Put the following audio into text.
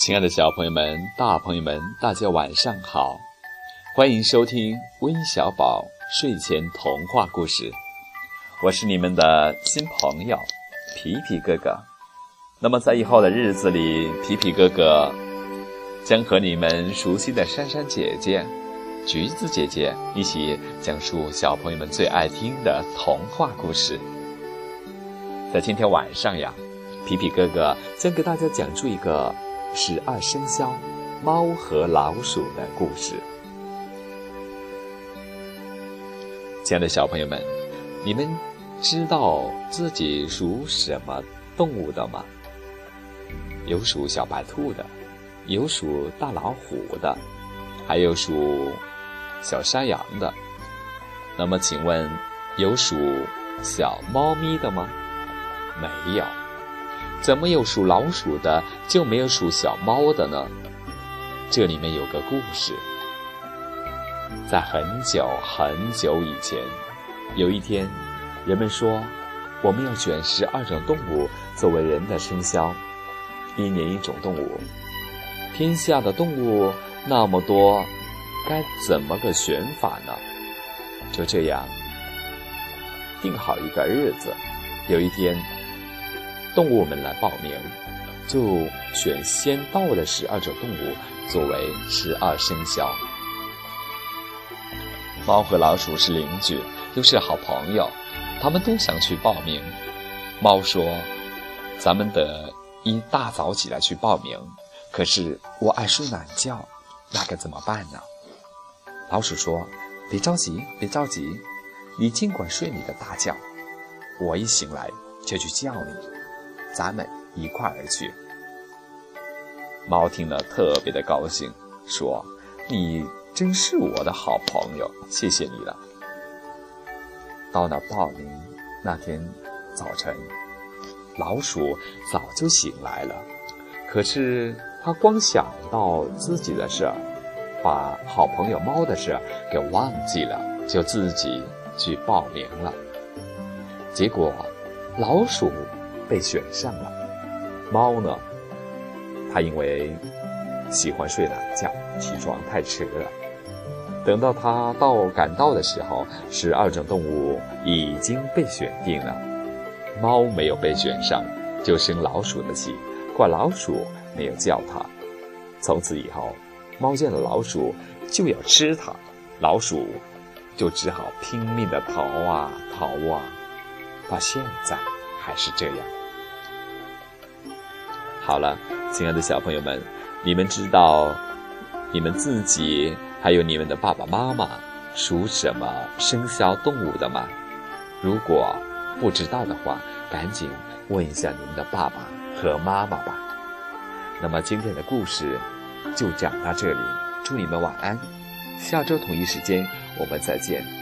亲爱的小朋友们、大朋友们，大家晚上好！欢迎收听温小宝睡前童话故事，我是你们的新朋友皮皮哥哥。那么在以后的日子里，皮皮哥哥将和你们熟悉的珊珊姐姐、橘子姐姐一起讲述小朋友们最爱听的童话故事。在今天晚上呀，皮皮哥哥将给大家讲述一个。十二生肖，猫和老鼠的故事。亲爱的小朋友们，你们知道自己属什么动物的吗？有属小白兔的，有属大老虎的，还有属小山羊的。那么，请问有属小猫咪的吗？没有。怎么有属老鼠的，就没有属小猫的呢？这里面有个故事。在很久很久以前，有一天，人们说，我们要选十二种动物作为人的生肖，一年一种动物。天下的动物那么多，该怎么个选法呢？就这样，定好一个日子，有一天。动物们来报名，就选先到的十二种动物作为十二生肖。猫和老鼠是邻居，又是好朋友，他们都想去报名。猫说：“咱们得一大早起来去报名，可是我爱睡懒觉，那该怎么办呢？”老鼠说：“别着急，别着急，你尽管睡你的大觉，我一醒来就去叫你。”咱们一块儿去。猫听了特别的高兴，说：“你真是我的好朋友，谢谢你了。”到那报名那天早晨，老鼠早就醒来了，可是他光想到自己的事儿，把好朋友猫的事儿给忘记了，就自己去报名了。结果，老鼠。被选上了，猫呢？它因为喜欢睡懒觉，起床太迟了。等到它到赶到的时候，十二种动物已经被选定了，猫没有被选上，就生老鼠的气，怪老鼠没有叫它。从此以后，猫见了老鼠就要吃它，老鼠就只好拼命的逃啊逃啊，到现在还是这样。好了，亲爱的小朋友们，你们知道你们自己还有你们的爸爸妈妈属什么生肖动物的吗？如果不知道的话，赶紧问一下你们的爸爸和妈妈吧。那么今天的故事就讲到这里，祝你们晚安，下周同一时间我们再见。